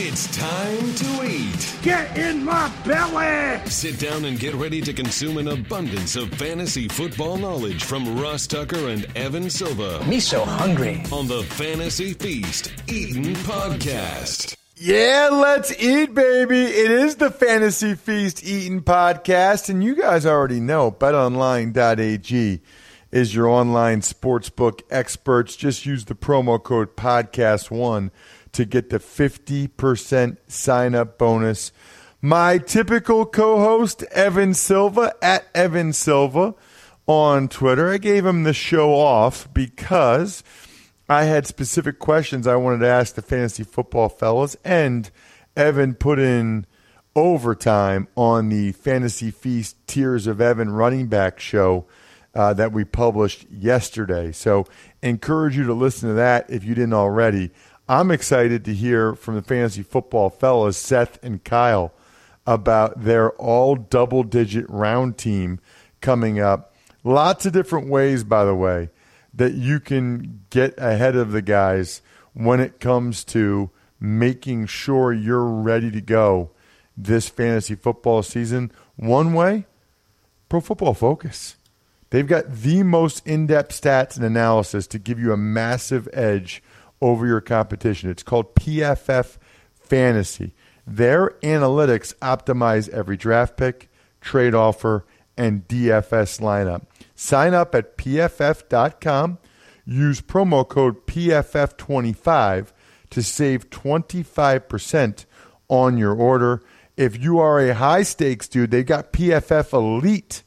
It's time to eat. Get in my belly! Sit down and get ready to consume an abundance of fantasy football knowledge from Ross Tucker and Evan Silva Me so hungry. on the Fantasy Feast Eaton Podcast. Yeah, let's eat, baby. It is the Fantasy Feast Eating Podcast, and you guys already know betonline.ag is your online sportsbook experts. Just use the promo code podcast1 to get the 50% sign up bonus. My typical co host, Evan Silva, at Evan Silva on Twitter. I gave him the show off because I had specific questions I wanted to ask the fantasy football fellas, and Evan put in overtime on the Fantasy Feast Tiers of Evan running back show uh, that we published yesterday. So, encourage you to listen to that if you didn't already. I'm excited to hear from the fantasy football fellas, Seth and Kyle, about their all double digit round team coming up. Lots of different ways, by the way, that you can get ahead of the guys when it comes to making sure you're ready to go this fantasy football season. One way, Pro Football Focus. They've got the most in depth stats and analysis to give you a massive edge over your competition. It's called PFF Fantasy. Their analytics optimize every draft pick, trade offer, and DFS lineup. Sign up at pff.com. Use promo code PFF25 to save 25% on your order. If you are a high stakes dude, they've got PFF Elite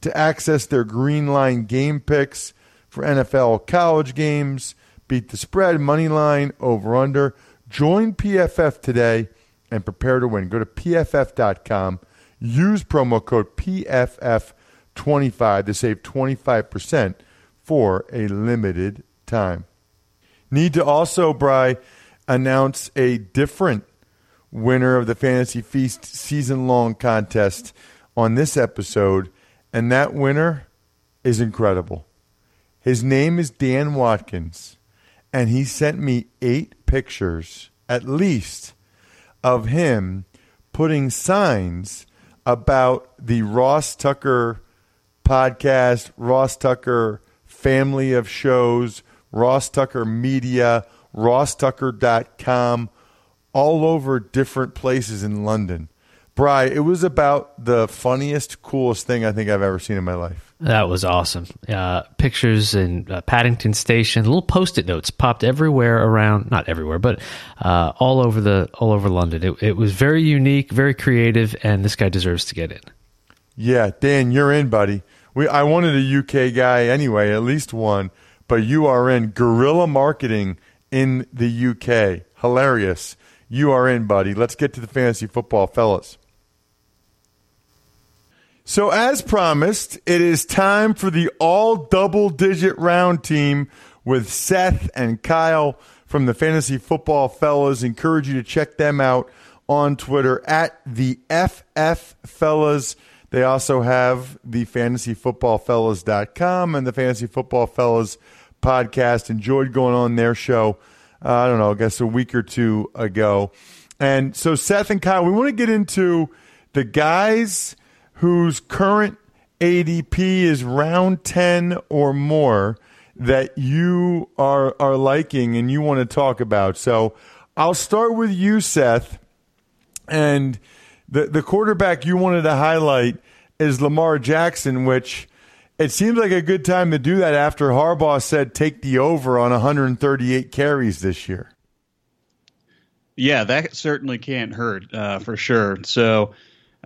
to access their green line game picks for NFL college games, beat the spread, money line, over under. Join PFF today and prepare to win. Go to pff.com. Use promo code PFF25 to save 25% for a limited time. Need to also, Bry, announce a different winner of the Fantasy Feast season long contest on this episode, and that winner is incredible. His name is Dan Watkins, and he sent me eight pictures, at least, of him putting signs about the Ross Tucker podcast, Ross Tucker family of shows, Ross Tucker Media, RossTucker.com, all over different places in London. Bry, it was about the funniest, coolest thing I think I've ever seen in my life. That was awesome. Uh, pictures in uh, Paddington Station, little post-it notes popped everywhere around, not everywhere, but uh, all over the all over London. It, it was very unique, very creative, and this guy deserves to get in. Yeah, Dan, you're in, buddy. We I wanted a UK guy anyway, at least one, but you are in. Guerrilla marketing in the UK, hilarious. You are in, buddy. Let's get to the fantasy football, fellas. So, as promised, it is time for the all double digit round team with Seth and Kyle from the Fantasy Football Fellas. Encourage you to check them out on Twitter at the FF Fellas. They also have the fantasyfootballfellas.com and the Fantasy Football Fellas podcast. Enjoyed going on their show, uh, I don't know, I guess a week or two ago. And so, Seth and Kyle, we want to get into the guys whose current ADP is round 10 or more that you are are liking and you want to talk about. So I'll start with you, Seth. And the the quarterback you wanted to highlight is Lamar Jackson, which it seems like a good time to do that after Harbaugh said take the over on 138 carries this year. Yeah, that certainly can't hurt uh, for sure. So,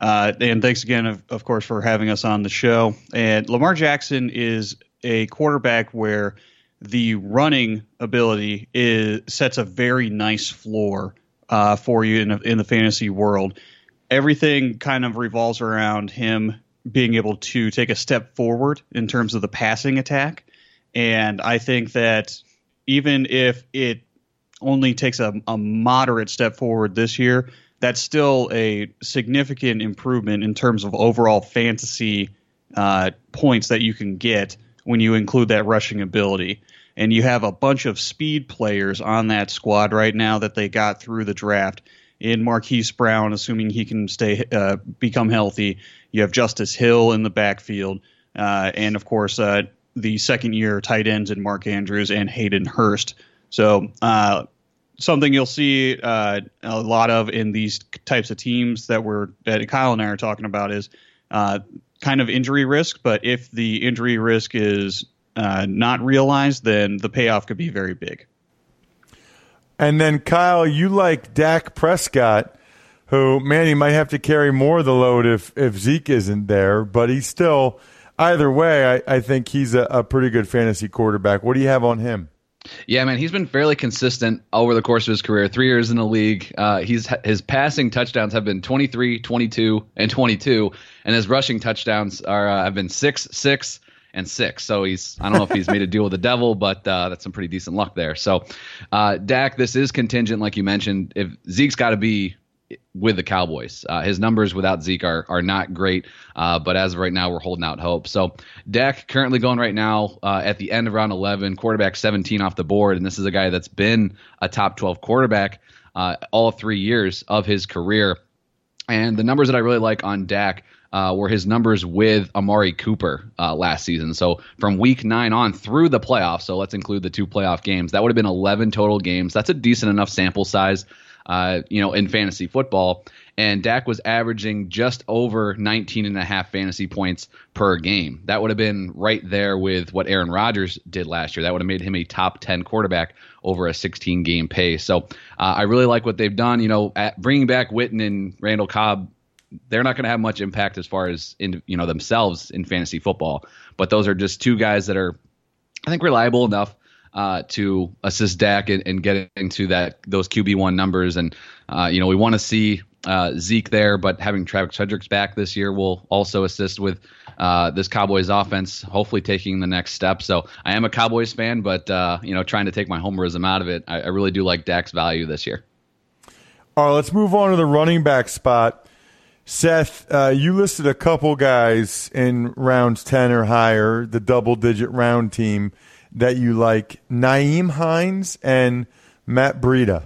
uh, and thanks again, of, of course, for having us on the show. And Lamar Jackson is a quarterback where the running ability is sets a very nice floor uh, for you in, in the fantasy world. Everything kind of revolves around him being able to take a step forward in terms of the passing attack. And I think that even if it only takes a, a moderate step forward this year, that's still a significant improvement in terms of overall fantasy uh, points that you can get when you include that rushing ability. and you have a bunch of speed players on that squad right now that they got through the draft. In Marquise Brown, assuming he can stay uh, become healthy, you have Justice Hill in the backfield, uh, and of course uh, the second year tight ends in Mark Andrews and Hayden Hurst. So uh, something you'll see uh, a lot of in these types of teams that we're that Kyle and I are talking about is uh, kind of injury risk. But if the injury risk is uh, not realized, then the payoff could be very big. And then Kyle, you like Dak Prescott, who man, he might have to carry more of the load if if Zeke isn't there, but he's still. Either way, I, I think he's a, a pretty good fantasy quarterback. What do you have on him? Yeah, man, he's been fairly consistent over the course of his career. Three years in the league, uh, he's his passing touchdowns have been 23, 22, and 22, and his rushing touchdowns are uh, have been six, six, and six. So he's I don't know if he's made a deal with the devil, but uh, that's some pretty decent luck there. So, uh, Dak, this is contingent, like you mentioned. If Zeke's got to be with the Cowboys. Uh, his numbers without Zeke are are not great, uh, but as of right now, we're holding out hope. So Dak currently going right now uh, at the end of round 11, quarterback 17 off the board, and this is a guy that's been a top 12 quarterback uh, all three years of his career. And the numbers that I really like on Dak. Uh, were his numbers with Amari Cooper uh, last season. So from week nine on through the playoffs, so let's include the two playoff games, that would have been 11 total games. That's a decent enough sample size uh, you know, in fantasy football. And Dak was averaging just over 19 and a half fantasy points per game. That would have been right there with what Aaron Rodgers did last year. That would have made him a top 10 quarterback over a 16 game pace. So uh, I really like what they've done. You know, bringing back Witten and Randall Cobb they're not going to have much impact as far as in you know themselves in fantasy football. But those are just two guys that are, I think, reliable enough uh, to assist Dak and, and getting to that those QB one numbers. And uh, you know, we want to see uh, Zeke there, but having Travis Frederick's back this year will also assist with uh, this Cowboys offense, hopefully taking the next step. So I am a Cowboys fan, but uh, you know, trying to take my homerism out of it, I, I really do like Dak's value this year. All right, let's move on to the running back spot. Seth, uh, you listed a couple guys in rounds 10 or higher, the double digit round team that you like Nyheim Hines and Matt Breida?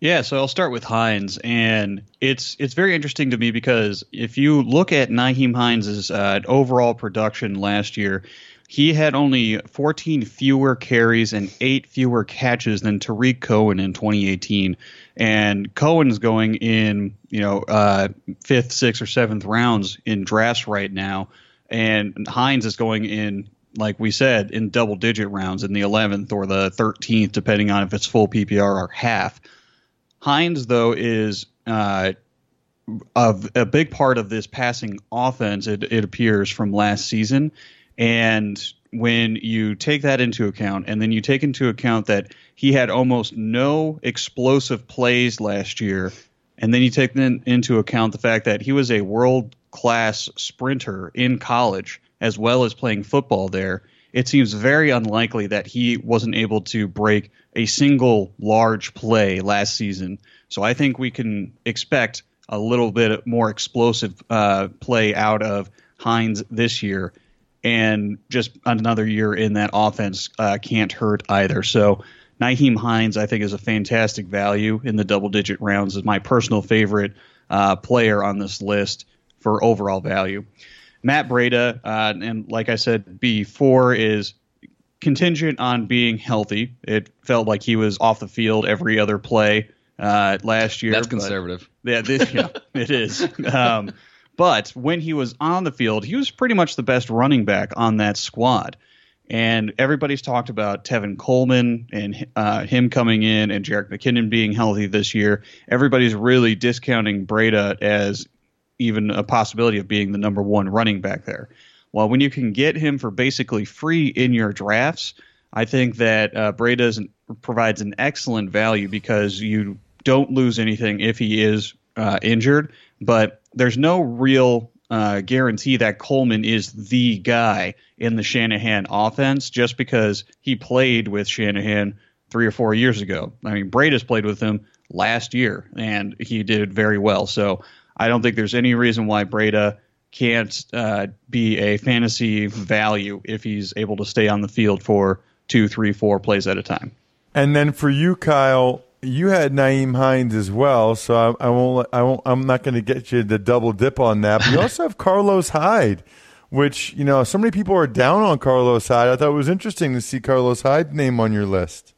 Yeah, so I'll start with Hines, and it's it's very interesting to me because if you look at Nyheim Hines' uh, overall production last year, he had only 14 fewer carries and eight fewer catches than Tarik Cohen in 2018. And Cohen's going in, you know, uh, fifth, sixth, or seventh rounds in drafts right now, and Hines is going in like we said, in double digit rounds in the 11th or the 13th, depending on if it's full PPR or half. Hines, though, is uh, a, a big part of this passing offense, it, it appears, from last season. And when you take that into account, and then you take into account that he had almost no explosive plays last year, and then you take into account the fact that he was a world class sprinter in college as well as playing football there, it seems very unlikely that he wasn't able to break a single large play last season. So I think we can expect a little bit more explosive uh, play out of Hines this year. And just another year in that offense uh, can't hurt either. So Nyheim Hines, I think, is a fantastic value in the double digit rounds, is my personal favorite uh, player on this list for overall value. Matt Breida, uh, and like I said before, is contingent on being healthy. It felt like he was off the field every other play uh, last year. That's conservative. Yeah, this, yeah it is. Um, but when he was on the field, he was pretty much the best running back on that squad. And everybody's talked about Tevin Coleman and uh, him coming in and Jerick McKinnon being healthy this year. Everybody's really discounting Breida as even a possibility of being the number one running back there. Well, when you can get him for basically free in your drafts, I think that uh, Breida provides an excellent value because you don't lose anything if he is uh, injured, but there's no real uh, guarantee that Coleman is the guy in the Shanahan offense just because he played with Shanahan three or four years ago. I mean, Breida's played with him last year and he did very well. So I don't think there's any reason why Breida can't uh, be a fantasy value if he's able to stay on the field for two, three, four plays at a time. And then for you, Kyle, you had Nyheim Hines as well, so I, I won't. I won't. I'm not going to get you the double dip on that. But you also have Carlos Hyde, which you know so many people are down on Carlos Hyde. I thought it was interesting to see Carlos Hyde name on your list.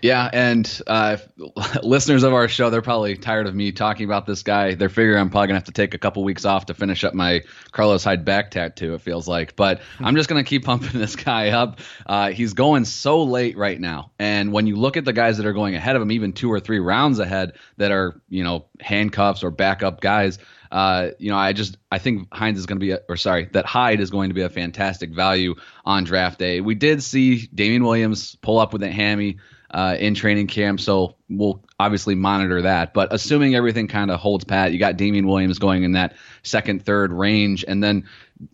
Yeah, and uh, listeners of our show, they're probably tired of me talking about this guy. They're figuring I'm probably gonna have to take a couple weeks off to finish up my Carlos Hyde back tattoo. It feels like, but I'm just gonna keep pumping this guy up. Uh, he's going so late right now, and when you look at the guys that are going ahead of him, even two or three rounds ahead, that are you know handcuffs or backup guys. Uh, you know, I just I think Hines is going to be, a, or sorry, that Hyde is going to be a fantastic value on draft day. We did see Damien Williams pull up with a hammy uh, in training camp, so we'll obviously monitor that. But assuming everything kind of holds pat, you got Damien Williams going in that second, third range, and then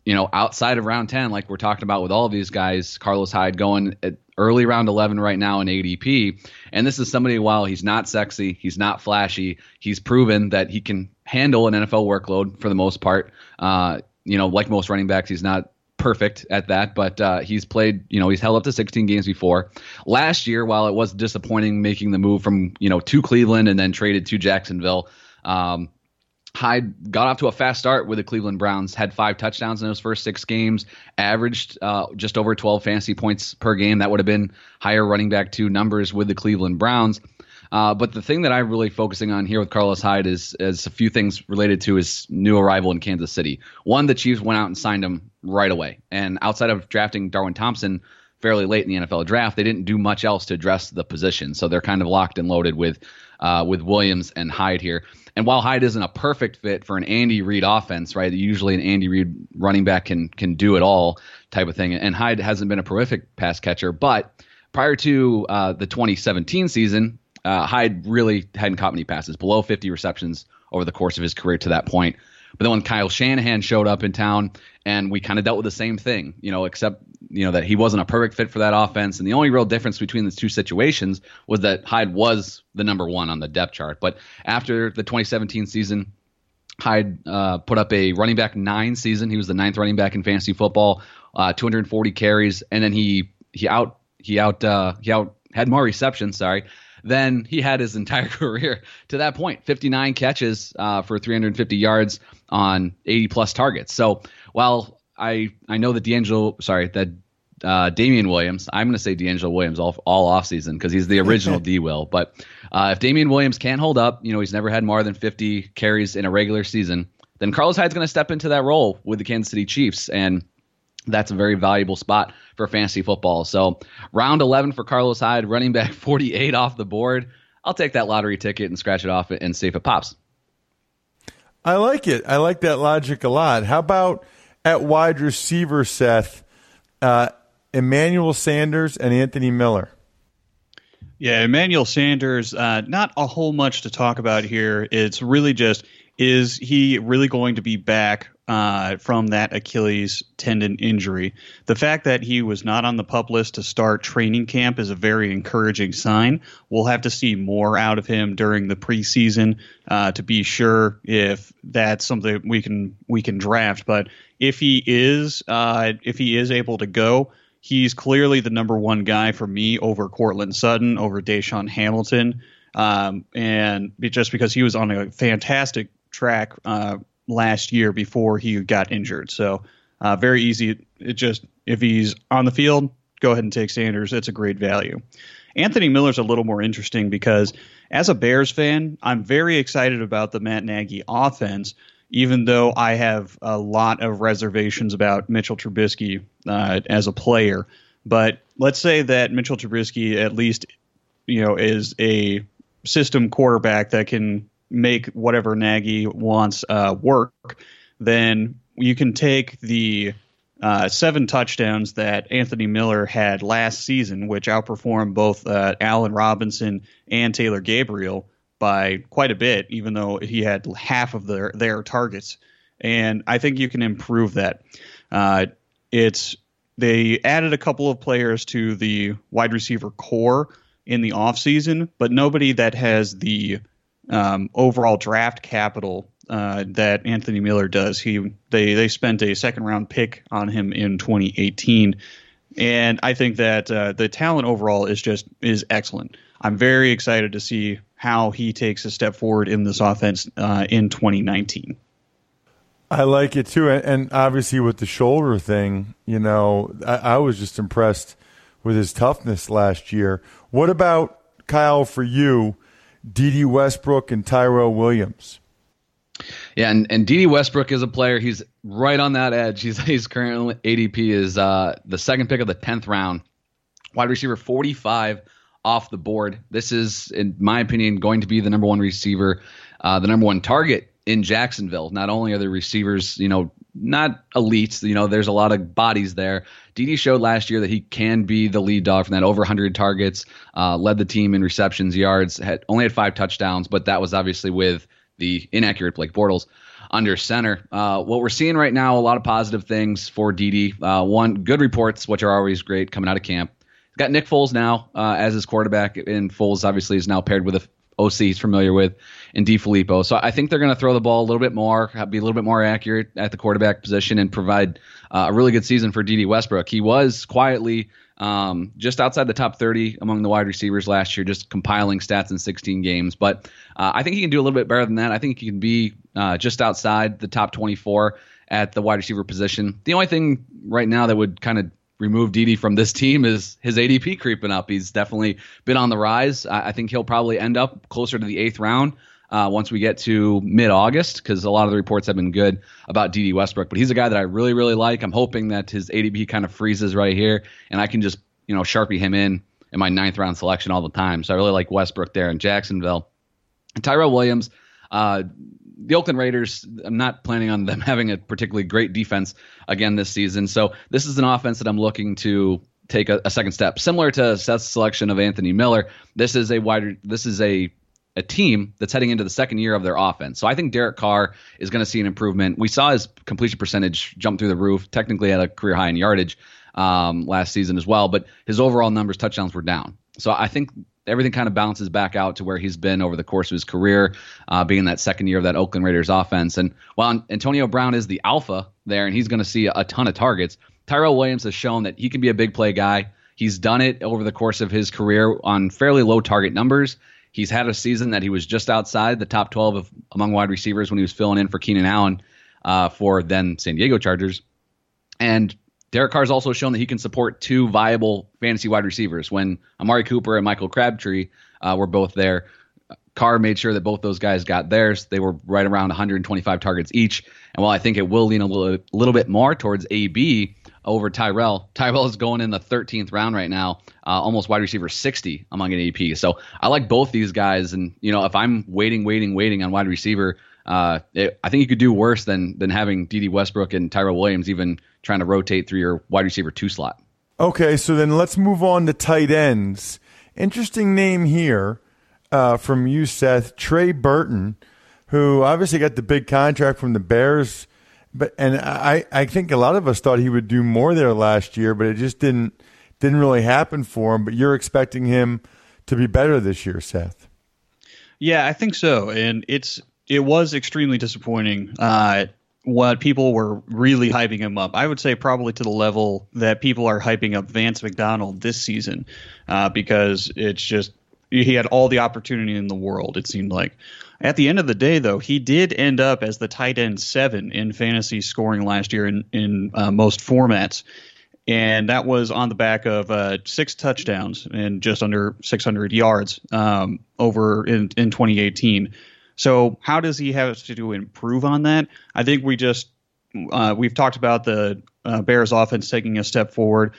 you know outside of round ten, like we're talking about with all of these guys, Carlos Hyde going at early round 11 right now in ADP. And this is somebody, while he's not sexy, he's not flashy, he's proven that he can handle an NFL workload for the most part. Uh, you know, like most running backs, he's not perfect at that, but uh, he's played, you know, he's held up to 16 games before. Last year, while it was disappointing making the move from, you know, to Cleveland and then traded to Jacksonville, um, Hyde got off to a fast start with the Cleveland Browns, had five touchdowns in those first six games, averaged uh, just over 12 fantasy points per game. That would have been higher running back two numbers with the Cleveland Browns. Uh, but the thing that I'm really focusing on here with Carlos Hyde is, is a few things related to his new arrival in Kansas City. One, the Chiefs went out and signed him right away. And outside of drafting Darwin Thompson fairly late in the NFL draft, they didn't do much else to address the position. So they're kind of locked and loaded with uh, with Williams and Hyde here. And while Hyde isn't a perfect fit for an Andy Reid offense, right? Usually an Andy Reid running back can can do it all type of thing. And Hyde hasn't been a prolific pass catcher, but prior to uh, the 2017 season, uh, Hyde really hadn't caught many passes, below 50 receptions over the course of his career to that point. But then when Kyle Shanahan showed up in town, and we kind of dealt with the same thing, you know, except you know that he wasn't a perfect fit for that offense, and the only real difference between the two situations was that Hyde was the number one on the depth chart. But after the 2017 season, Hyde uh, put up a running back nine season. He was the ninth running back in fantasy football, uh, 240 carries, and then he he out he out uh, he out had more receptions. Sorry, than he had his entire career to that 59 catches uh, for 350 yards on 80 plus targets. So while I I know that D'Angelo, sorry, that uh, Damien Williams, I'm going to say D'Angelo Williams all all offseason because he's the original D Will. But uh, if Damien Williams can't hold up, you know he's never had more than 50 carries in a regular season. Then Carlos Hyde's going to step into that role with the Kansas City Chiefs and that's a very valuable spot for fantasy football. So round 11 for Carlos Hyde, running back 48 off the board. I'll take that lottery ticket and scratch it off and see if it pops. I like it. I like that logic a lot. How about at wide receiver, Seth, uh, Emmanuel Sanders and Anthony Miller? Yeah, Emmanuel Sanders, uh, not a whole much to talk about here. It's really just is he really going to be back uh, from that Achilles tendon injury. The fact that he was not on the pup list to start training camp is a very encouraging sign. We'll have to see more out of him during the preseason uh, to be sure if that's something we can we can draft. But if he is uh, if he is able to go, he's clearly the number one guy for me over Courtland Sutton, over DaeSean Hamilton. Um, and just because he was on a fantastic track uh, last year before he got injured. So uh, very easy. It just if he's on the field, go ahead and take Sanders. It's a great value. Anthony Miller's a little more interesting because as a Bears fan, I'm very excited about the Matt Nagy offense, even though I have a lot of reservations about Mitchell Trubisky uh, as a player. But let's say that Mitchell Trubisky at least, you know, is a system quarterback that can make whatever Nagy wants uh, work, then you can take the uh, seven touchdowns that Anthony Miller had last season, which outperformed both uh, Allen Robinson and Taylor Gabriel by quite a bit, even though he had half of their their targets. And I think you can improve that. Uh, it's they added a couple of players to the wide receiver corps in the offseason, but nobody that has the um, overall draft capital uh, that Anthony Miller does. He they they spent a second round pick on him in 2018, and I think that uh, the talent overall is just is excellent. I'm very excited to see how he takes a step forward in this offense uh, in 2019. I like it too, and obviously with the shoulder thing, you know, I, I was just impressed with his toughness last year. What about Kyle for you, Dede Westbrook and Tyrell Williams? Yeah, and, and Dede Westbrook is a player. He's right on that edge. He's he's currently ADP is uh, the second pick of the tenth round, wide receiver forty five off the board. This is, in my opinion, going to be the number one receiver, uh, the number one target in Jacksonville. Not only are the receivers, you know, not elites, you know, there's a lot of bodies there. Dede showed last year that he can be the lead dog from that over 100 targets, uh, led the team in receptions, yards, had only had five touchdowns, but that was obviously with the inaccurate Blake Bortles under center. Uh, what we're seeing right now, a lot of positive things for Dede. Uh, one, good reports, which are always great coming out of camp. Got Nick Foles now uh, as his quarterback, and Foles obviously is now paired with a OC he's familiar with in DeFilippo. So I think they're going to throw the ball a little bit more, be a little bit more accurate at the quarterback position, and provide uh, a really good season for Dede Westbrook. He was quietly um, just outside the top 30 among the wide receivers last year, just compiling stats in 16 games. But uh, I think he can do a little bit better than that. I think he can be uh, just outside the top 24 at the wide receiver position. The only thing right now that would kind of remove Dede from this team is his ADP creeping up. He's definitely been on the rise. I, I think he'll probably end up closer to the eighth round. Uh, once we get to mid August, because a lot of the reports have been good about Dede Westbrook. But he's a guy that I really, really like. I'm hoping that his ADP kind of freezes right here, and I can just you know sharpie him in in my ninth round selection all the time. So I really like Westbrook there in Jacksonville. And Tyrell Williams, uh, the Oakland Raiders, I'm not planning on them having a particularly great defense again this season. So this is an offense that I'm looking to take a, a second step. Similar to Seth's selection of Anthony Miller, this is a wider this is a a team that's heading into the second year of their offense. So I think Derek Carr is going to see an improvement. We saw his completion percentage jump through the roof, technically at a career high in yardage um, last season as well, but his overall numbers, touchdowns were down. So I think everything kind of balances back out to where he's been over the course of his career, uh, being that second year of that Oakland Raiders offense. And while Antonio Brown is the alpha there, and he's going to see a ton of targets, Tyrell Williams has shown that he can be a big play guy. He's done it over the course of his career on fairly low target numbers. He's had a season that he was just outside the top 12 of among wide receivers when he was filling in for Keenan Allen uh, for then San Diego Chargers. And Derek Carr's also shown that he can support two viable fantasy wide receivers. When Amari Cooper and Michael Crabtree uh, were both there, Carr made sure that both those guys got theirs. They were right around 125 targets each. And while I think it will lean a little, little bit more towards AB over Tyrell, Tyrell is going in the 13th round right now, uh, almost wide receiver 60 among an AP. So I like both these guys. And, you know, if I'm waiting, waiting, waiting on wide receiver, uh, it, I think you could do worse than than having Dede Westbrook and Tyrell Williams even trying to rotate through your wide receiver two slot. Okay, so then let's move on to tight ends. Interesting name here uh, from you, Seth Trey Burton, who obviously got the big contract from the Bears, but and I I think a lot of us thought he would do more there last year, but it just didn't didn't really happen for him. But you're expecting him to be better this year, Seth. Yeah, I think so, and it's it was extremely disappointing. Uh, what people were really hyping him up. I would say probably to the level that people are hyping up Vance McDonald this season, uh, because it's just he had all the opportunity in the world. It seemed like. At the end of the day, though, he did end up as the tight end seven in fantasy scoring last year in in uh, most formats, and that was on the back of uh, six touchdowns and just under 600 yards um, over in in 2018. So how does he have to improve on that? I think we just uh, we've talked about the uh, Bears offense taking a step forward.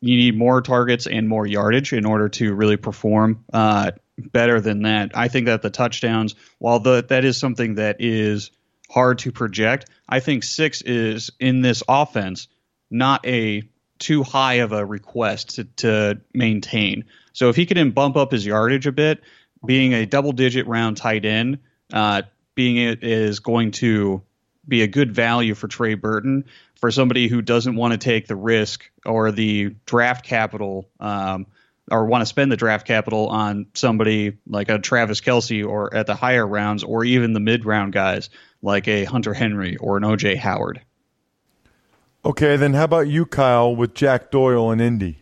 You need more targets and more yardage in order to really perform uh, better than that. I think that the touchdowns, while the, that is something that is hard to project, I think six is in this offense not a too high of a request to, to maintain. So if he can bump up his yardage a bit, being a double digit round tight end uh, being it is going to be a good value for Trey Burton for somebody who doesn't want to take the risk or the draft capital um, or want to spend the draft capital on somebody like a Travis Kelce or at the higher rounds or even the mid round guys like a Hunter Henry or an OJ Howard. Okay, then how about you, Kyle, with Jack Doyle and Indy?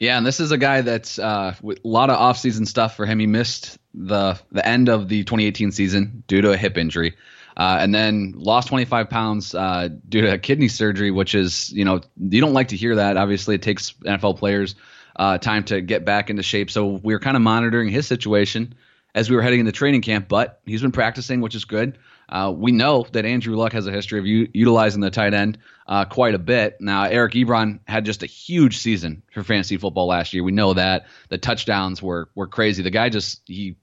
Yeah, and this is a guy that's uh, a lot of offseason stuff for him. He missed the the end of the 2018 season due to a hip injury. Uh, and then lost 25 pounds uh, due to kidney surgery, which is, you know, you don't like to hear that. Obviously, it takes NFL players uh, time to get back into shape. So we were kind of monitoring his situation as we were heading into training camp, but he's been practicing, which is good. Uh, we know that Andrew Luck has a history of u- utilizing the tight end uh, quite a bit. Now, Eric Ebron had just a huge season for fantasy football last year. We know that the touchdowns were were crazy. The guy just he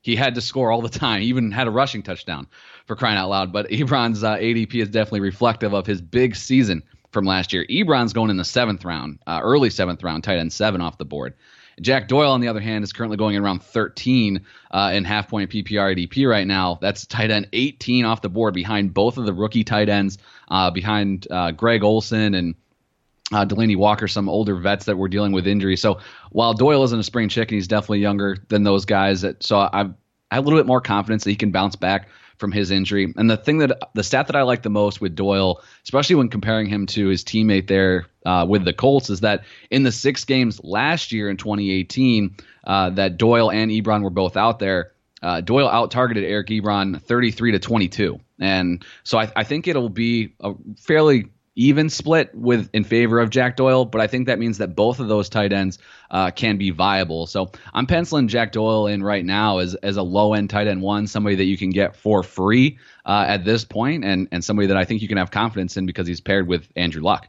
he had to score all the time. He even had a rushing touchdown for crying out loud. But Ebron's uh, ADP is definitely reflective of his big season from last year. Ebron's going in the seventh round, uh, early seventh round, tight end seven off the board. Jack Doyle, on the other hand, is currently going in around 13 uh, in half point PPR ADP right now. That's tight end 18 off the board behind both of the rookie tight ends, uh, behind uh, Greg Olsen and uh, Delanie Walker, some older vets that were dealing with injury. So while Doyle isn't a spring chicken, he's definitely younger than those guys. That, so I, I have a little bit more confidence that he can bounce back from his injury. And the thing that the stat that I like the most with Doyle, especially when comparing him to his teammate there uh, with the Colts, is that in the six games last year in 2018 uh, that Doyle and Ebron were both out there, uh, Doyle out targeted Eric Ebron 33 to 22. And so I, I think it'll be a fairly even split with in favor of Jack Doyle, but I think that means that both of those tight ends uh, can be viable. So I'm penciling Jack Doyle in right now as as a low end tight end one, somebody that you can get for free uh, at this point, and and somebody that I think you can have confidence in because he's paired with Andrew Luck.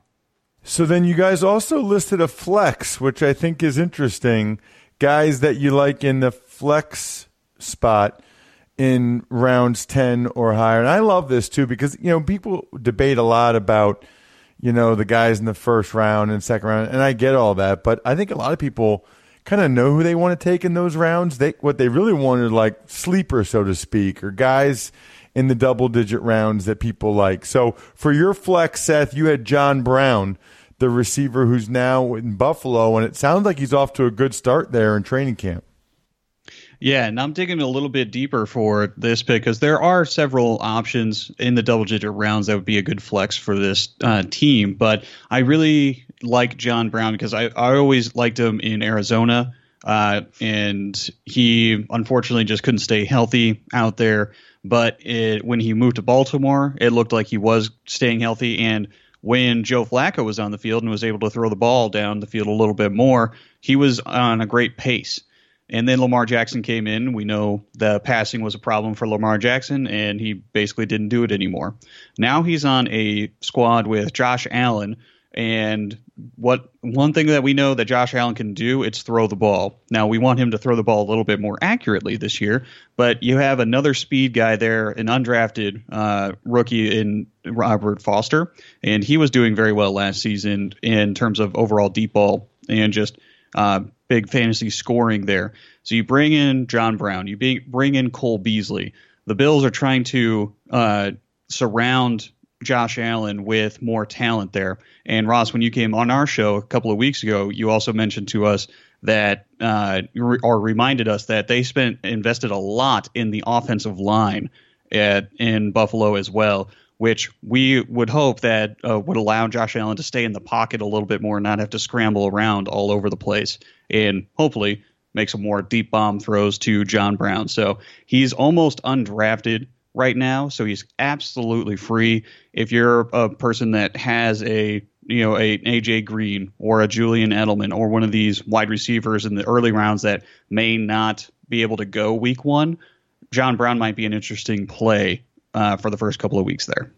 So then you guys also listed a flex, which I think is interesting. Guys that you like in the flex spot in rounds 10 or higher. And I love this too because, you know, people debate a lot about, you know, the guys in the first round and second round. And I get all that. But I think a lot of people kind of know who they want to take in those rounds. They What they really want are like sleepers, so to speak, or guys in the double digit rounds that people like. So for your flex, Seth, you had John Brown. The receiver who's now in Buffalo, and it sounds like he's off to a good start there in training camp. Yeah, and I'm digging a little bit deeper for this pick because there are several options in the double digit rounds that would be a good flex for this uh, team. But I really like John Brown because I, I always liked him in Arizona. Uh, and he unfortunately just couldn't stay healthy out there. But it, when he moved to Baltimore, it looked like he was staying healthy. And when Joe Flacco was on the field and was able to throw the ball down the field a little bit more, he was on a great pace. And then Lamar Jackson came in. We know the passing was a problem for Lamar Jackson, and he basically didn't do it anymore. Now he's on a squad with Josh Allen, and what one thing that we know that Josh Allen can do, it's throw the ball. Now we want him to throw the ball a little bit more accurately this year, but you have another speed guy there, an undrafted uh, rookie in Robert Foster, and he was doing very well last season in terms of overall deep ball and just uh, big fantasy scoring there. So you bring in John Brown, you bring in Cole Beasley. The Bills are trying to uh, surround Josh Allen with more talent there. And Ross, when you came on our show a couple of weeks ago, you also mentioned to us that uh, or reminded us that they spent invested a lot in the offensive line at in Buffalo as well which we would hope that uh, would allow Josh Allen to stay in the pocket a little bit more and not have to scramble around all over the place, and hopefully make some more deep bomb throws to John Brown. So he's almost undrafted right now, so he's absolutely free. If you're a person that has a you know a AJ Green or a Julian Edelman or one of these wide receivers in the early rounds that may not be able to go week one, John Brown might be an interesting play uh, for the first couple of weeks there.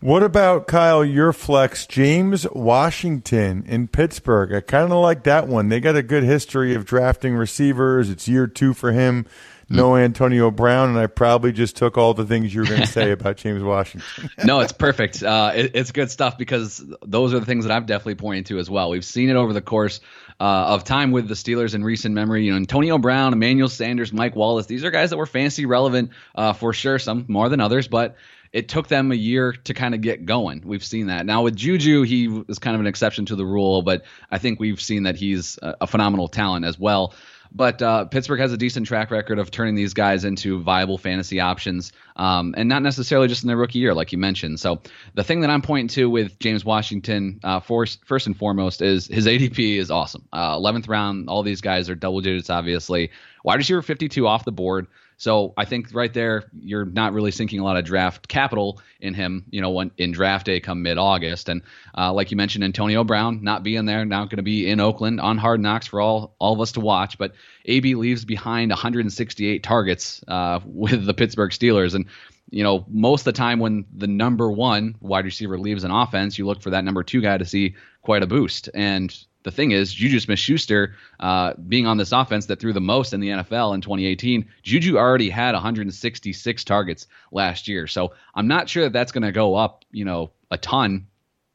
What about Kyle? Your flex, James Washington in Pittsburgh. I kind of like that one. They got a good history of drafting receivers. It's year two for him no Antonio Brown, and I probably just took all the things you were going to say about James Washington. no, it's perfect. Uh, it, it's good stuff because those are the things that I've definitely pointed to as well. We've seen it over the course uh, of time with the Steelers in recent memory. You know, Antonio Brown, Emmanuel Sanders, Mike Wallace. These are guys that were fantasy relevant uh, for sure. Some more than others, but it took them a year to kind of get going. We've seen that. Now with Juju, he was kind of an exception to the rule, but I think we've seen that he's a phenomenal talent as well. But uh, Pittsburgh has a decent track record of turning these guys into viable fantasy options, um, and not necessarily just in their rookie year, like you mentioned. So the thing that I'm pointing to with James Washington, uh, first, first and foremost, is his ADP is awesome. Uh, 11th round, all these guys are double digits, obviously. Wide receiver 52 off the board. So I think right there, you're not really sinking a lot of draft capital in him, you know, when, in draft day come mid August. And uh, like you mentioned, Antonio Brown not being there, not going to be in Oakland on hard knocks for all, all of us to watch. But AB leaves behind 168 targets uh, with the Pittsburgh Steelers. And you know, most of the time when the number one wide receiver leaves an offense, you look for that number two guy to see quite a boost. And the thing is, Juju Smith Schuster uh, being on this offense that threw the most in the NFL in 2018, Juju already had 166 targets last year. So I'm not sure that that's going to go up, you know, a ton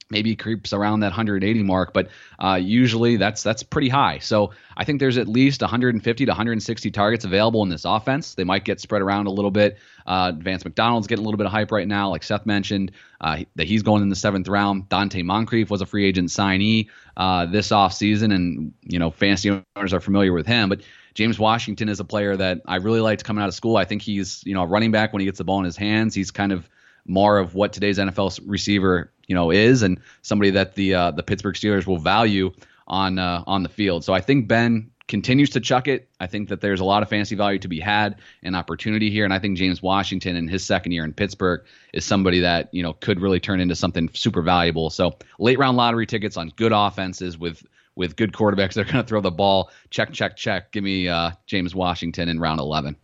maybe creeps around that 180 mark, but uh, usually that's that's pretty high. So I think there's at least 150 to 160 targets available in this offense. They might get spread around a little bit. Uh, Vance McDonald's getting a little bit of hype right now, like Seth mentioned, uh, that he's going in the seventh round. Donte Moncrief was a free agent signee uh, this offseason, and you know fantasy owners are familiar with him, but. James Washington is a player that I really liked coming out of school. I think he's, you know, a running back when he gets the ball in his hands. He's kind of more of what today's NFL receiver you know is, and somebody that the uh, the Pittsburgh Steelers will value on uh, on the field. So I think Ben continues to chuck it. I think that there's a lot of fantasy value to be had and opportunity here, and I think James Washington in his second year in Pittsburgh is somebody that you know could really turn into something super valuable. So late round lottery tickets on good offenses with with good quarterbacks that are going to throw the ball. Check, check, check. Give me uh, James Washington in round eleven.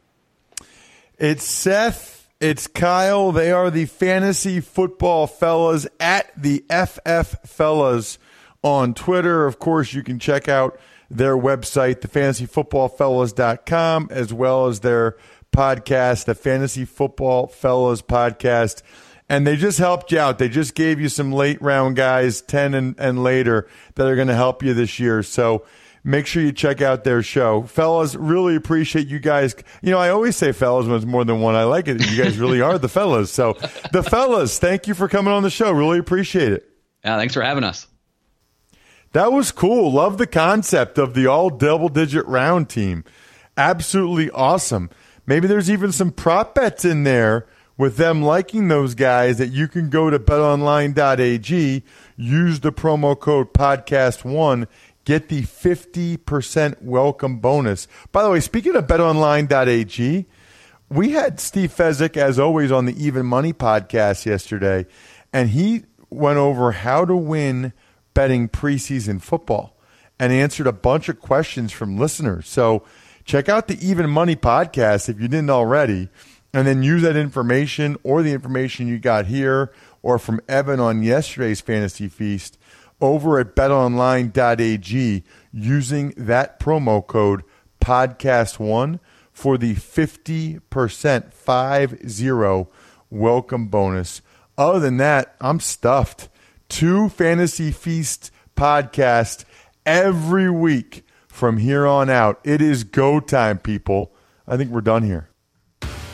It's Seth it's Kyle. They are the fantasy football fellas at the FF Fellas on Twitter. Of course, you can check out their website, thefantasyfootballfellas.com, as well as their podcast, the Fantasy Football Fellas Podcast. And they just helped you out. They just gave you some late round guys, 10 and, and later, that are going to help you this year. So make sure you check out their show. Fellas, really appreciate you guys. You know, I always say fellas when it's more than one. I like it. You guys really are the fellas. So, the fellas, thank you for coming on the show. Really appreciate it. Yeah, thanks for having us. That was cool. Love the concept of the all double digit round team. Absolutely awesome. Maybe there's even some prop bets in there with them liking those guys that you can go to betonline.ag, use the promo code podcast1 get the 50% welcome bonus. By the way, speaking of betonline.ag, we had Steve Fezzik, as always, on the Even Money podcast yesterday, and he went over how to win betting preseason football and answered a bunch of questions from listeners. So check out the Even Money podcast if you didn't already, and then use that information or the information you got here or from Evan on yesterday's Fantasy Feast over at betonline.ag using that promo code podcast1 for the 50% 5 welcome bonus. Other than that, I'm stuffed. Two Fantasy Feast podcasts every week from here on out. It is go time, people. I think we're done here.